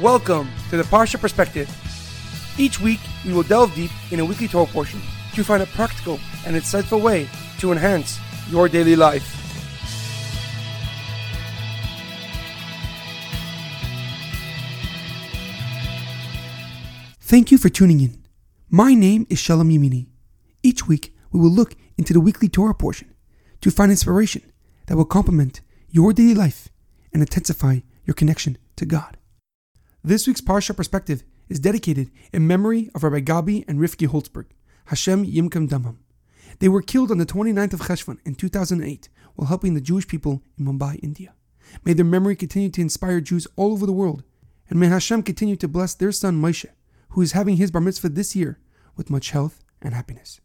Welcome to the Parsha Perspective. Each week, we will delve deep in a weekly Torah portion to find a practical and insightful way to enhance your daily life. Thank you for tuning in. My name is Shalom Yamini. Each week, we will look into the weekly Torah portion to find inspiration that will complement your daily life and intensify your connection to God. This week's Parsha perspective is dedicated in memory of Rabbi Gabi and Rivki Holtzberg, Hashem Yimkam Damam. They were killed on the 29th of Cheshvan in 2008 while helping the Jewish people in Mumbai, India. May their memory continue to inspire Jews all over the world, and may Hashem continue to bless their son Moshe, who is having his bar mitzvah this year, with much health and happiness.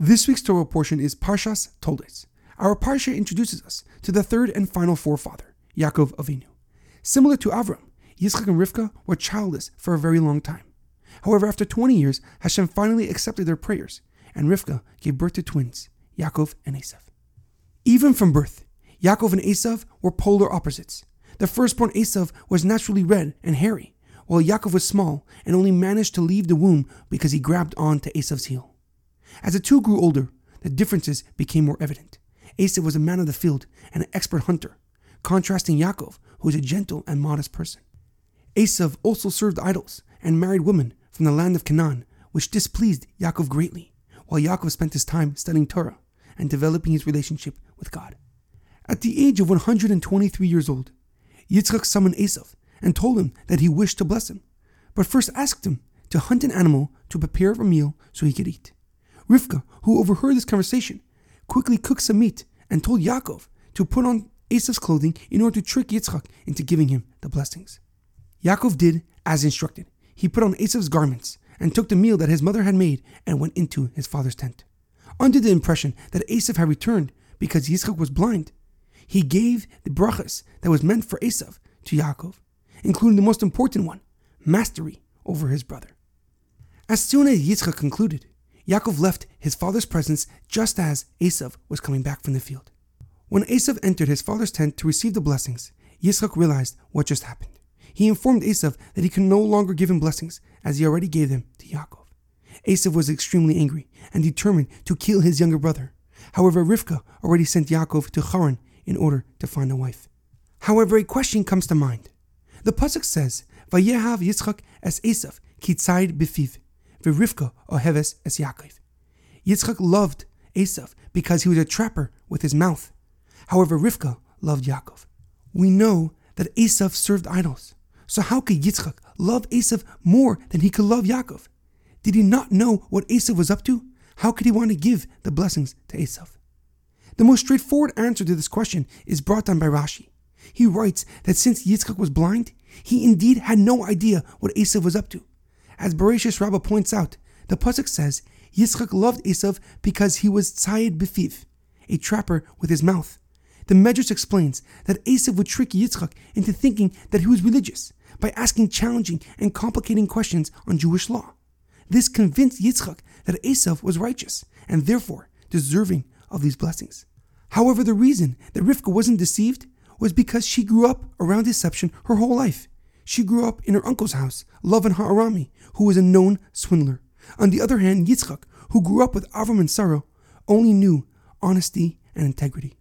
This week's Torah portion is Parshas Toldos. Our Parsha introduces us to the third and final forefather, Yaakov Avinu. Similar to Avram, Yitzchak and Rivka were childless for a very long time. However, after 20 years, Hashem finally accepted their prayers, and Rivka gave birth to twins, Yaakov and Esav. Even from birth, Yaakov and Esav were polar opposites. The firstborn Esav was naturally red and hairy, while Yaakov was small and only managed to leave the womb because he grabbed on to Esav's heel. As the two grew older, the differences became more evident. Esav was a man of the field and an expert hunter, contrasting Yaakov, who was a gentle and modest person. Esav also served idols and married women from the land of Canaan, which displeased Yaakov greatly, while Yaakov spent his time studying Torah and developing his relationship with God. At the age of 123 years old, Yitzchak summoned Esav and told him that he wished to bless him, but first asked him to hunt an animal to prepare a meal so he could eat. Rivka, who overheard this conversation, quickly cooked some meat and told Yaakov to put on Esav's clothing in order to trick Yitzchak into giving him the blessings. Yaakov did as instructed. He put on Esav's garments and took the meal that his mother had made and went into his father's tent. Under the impression that Esav had returned because Yitzchak was blind, he gave the brachas that was meant for Esav to Yaakov, including the most important one, mastery over his brother. As soon as Yitzchak concluded, Yaakov left his father's presence just as Esav was coming back from the field. When Esav entered his father's tent to receive the blessings, Yitzchak realized what just happened. He informed Esav that he could no longer give him blessings, as he already gave them to Yaakov. Esav was extremely angry and determined to kill his younger brother. However, Rivka already sent Yaakov to Haran in order to find a wife. However, a question comes to mind. The pasuk says, "Vayehav Yitzchak es Esav kitzayid bifiv, v'Rivka oheves es Yaakov." Yitzchak loved Esav because he was a trapper with his mouth. However, Rivka loved Yaakov. We know that Esav served idols. So how could Yitzchak love Esav more than he could love Yaakov? Did he not know what Esav was up to? How could he want to give the blessings to Esav? The most straightforward answer to this question is brought down by Rashi. He writes that since Yitzchak was blind, he indeed had no idea what Esav was up to. As Bereshis Rabbah points out, the pasuk says Yitzchak loved Esav because he was tzayid bifiv, a trapper with his mouth. The Medrash explains that Esav would trick Yitzchak into thinking that he was religious by asking challenging and complicating questions on Jewish law. This convinced Yitzchak that Esav was righteous and therefore deserving of these blessings. However, the reason that Rivka wasn't deceived was because she grew up around deception her whole life. She grew up in her uncle's house, Lavan Ha'arami, who was a known swindler. On the other hand, Yitzchak, who grew up with Avram and Sarah, only knew honesty and integrity.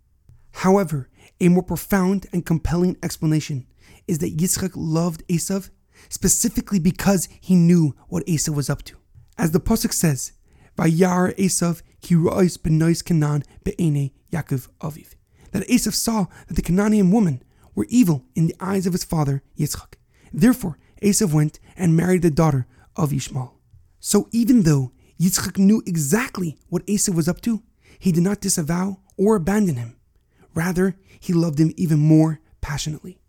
However, a more profound and compelling explanation is that Yitzchak loved Esav specifically because he knew what Esav was up to. As the pasuk says, "Vayar Esav ki ra'is benois Canaan be'ene Yaakov Aviv," that Esav saw that the Canaanian women were evil in the eyes of his father Yitzchak. Therefore, Esav went and married the daughter of Ishmael. So even though Yitzchak knew exactly what Esav was up to, he did not disavow or abandon him. Rather, he loved him even more passionately.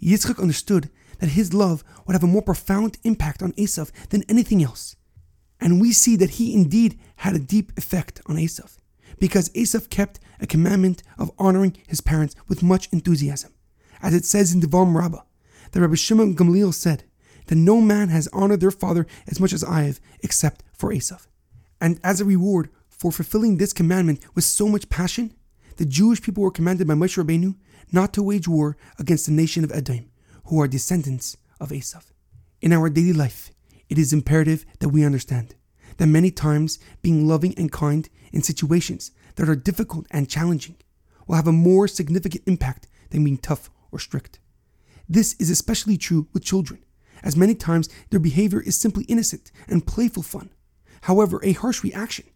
Yitzchak understood that his love would have a more profound impact on Esav than anything else. And we see that he indeed had a deep effect on Esav, because Esav kept a commandment of honoring his parents with much enthusiasm. As it says in Devarim Rabbah, that Rabbi Shimon Gamliel said that no man has honored their father as much as I have, except for Esav. And as a reward for fulfilling this commandment with so much passion, the Jewish people were commanded by Moshe Rabbeinu not to wage war against the nation of Edom, who are descendants of Esav. In our daily life, it is imperative that we understand that many times being loving and kind in situations that are difficult and challenging will have a more significant impact than being tough or strict. This is especially true with children, as many times their behavior is simply innocent and playful fun. However, a harsh reaction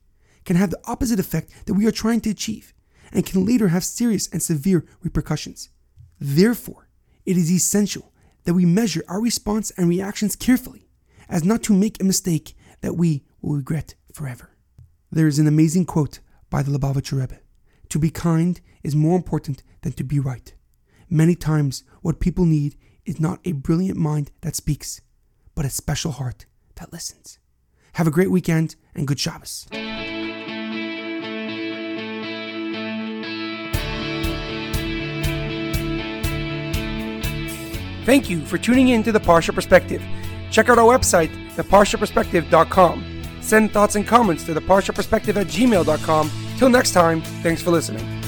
can have the opposite effect that we are trying to achieve and can later have serious and severe repercussions. Therefore, it is essential that we measure our response and reactions carefully as not to make a mistake that we will regret forever. There is an amazing quote by the Lubavitcher Rebbe To be kind is more important than to be right. Many times, what people need is not a brilliant mind that speaks, but a special heart that listens. Have a great weekend and good Shabbos. Thank you for tuning in to the Parsha Perspective. Check out our website, theparshaperspective.com. Send thoughts and comments to theparshaperspective at gmail.com. Till next time, thanks for listening.